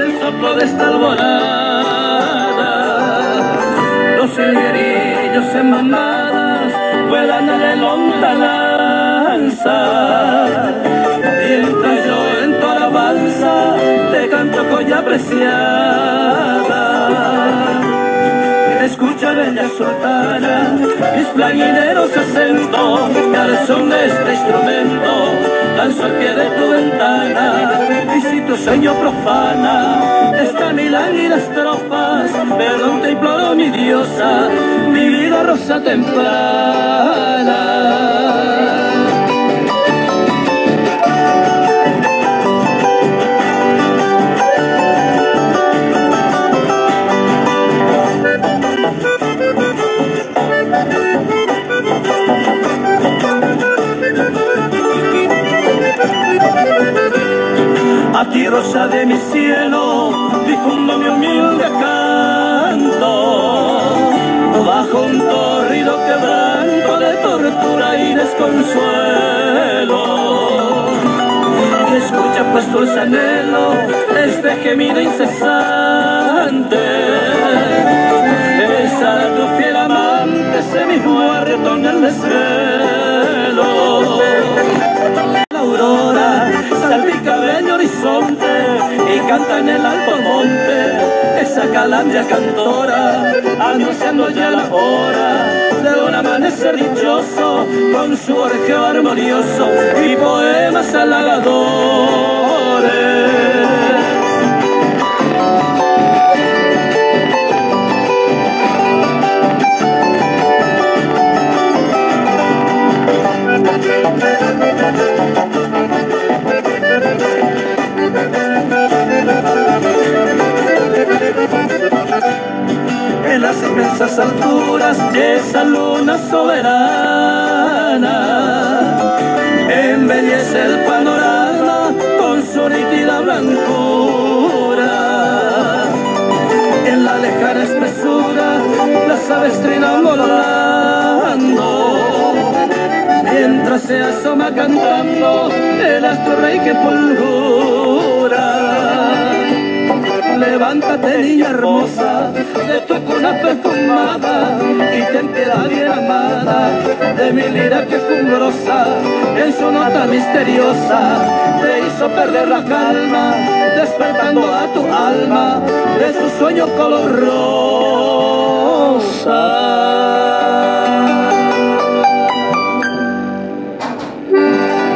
el soplo de esta alborada. Los hilguerillos en mamadas vuelan en el onda lanza. Mientras yo en tu alabanza te canto colla preciada. Escucha bella sultana, mis que al son de este instrumento danzo al pie de tu. Y tu sueño profana está Milán y las tropas, perdón te imploro mi diosa, mi vida rosa temprana. A rosa de mi cielo, difundo mi humilde canto, bajo un torrido quebranto de tortura y desconsuelo. Escucha pues tu anhelo, este gemido incesante, esa tu fiel amante se mi muerto en el desvelo. La aurora salpica bello horizonte canta en el alto monte esa calandria cantora anunciando ya la hora de un amanecer dichoso con su orgeo armonioso y poemas halagadores. Alturas esa luna soberana. Embellece el panorama con su nítida blancura. En la lejana espesura, las aves trinan volando. Mientras se asoma cantando el astro rey que fulgura levántate niña hermosa de tu cuna y piedad bien amada de mi lira que cumbrosa en su nota misteriosa te hizo perder la calma despertando a tu alma de su sueño color rosa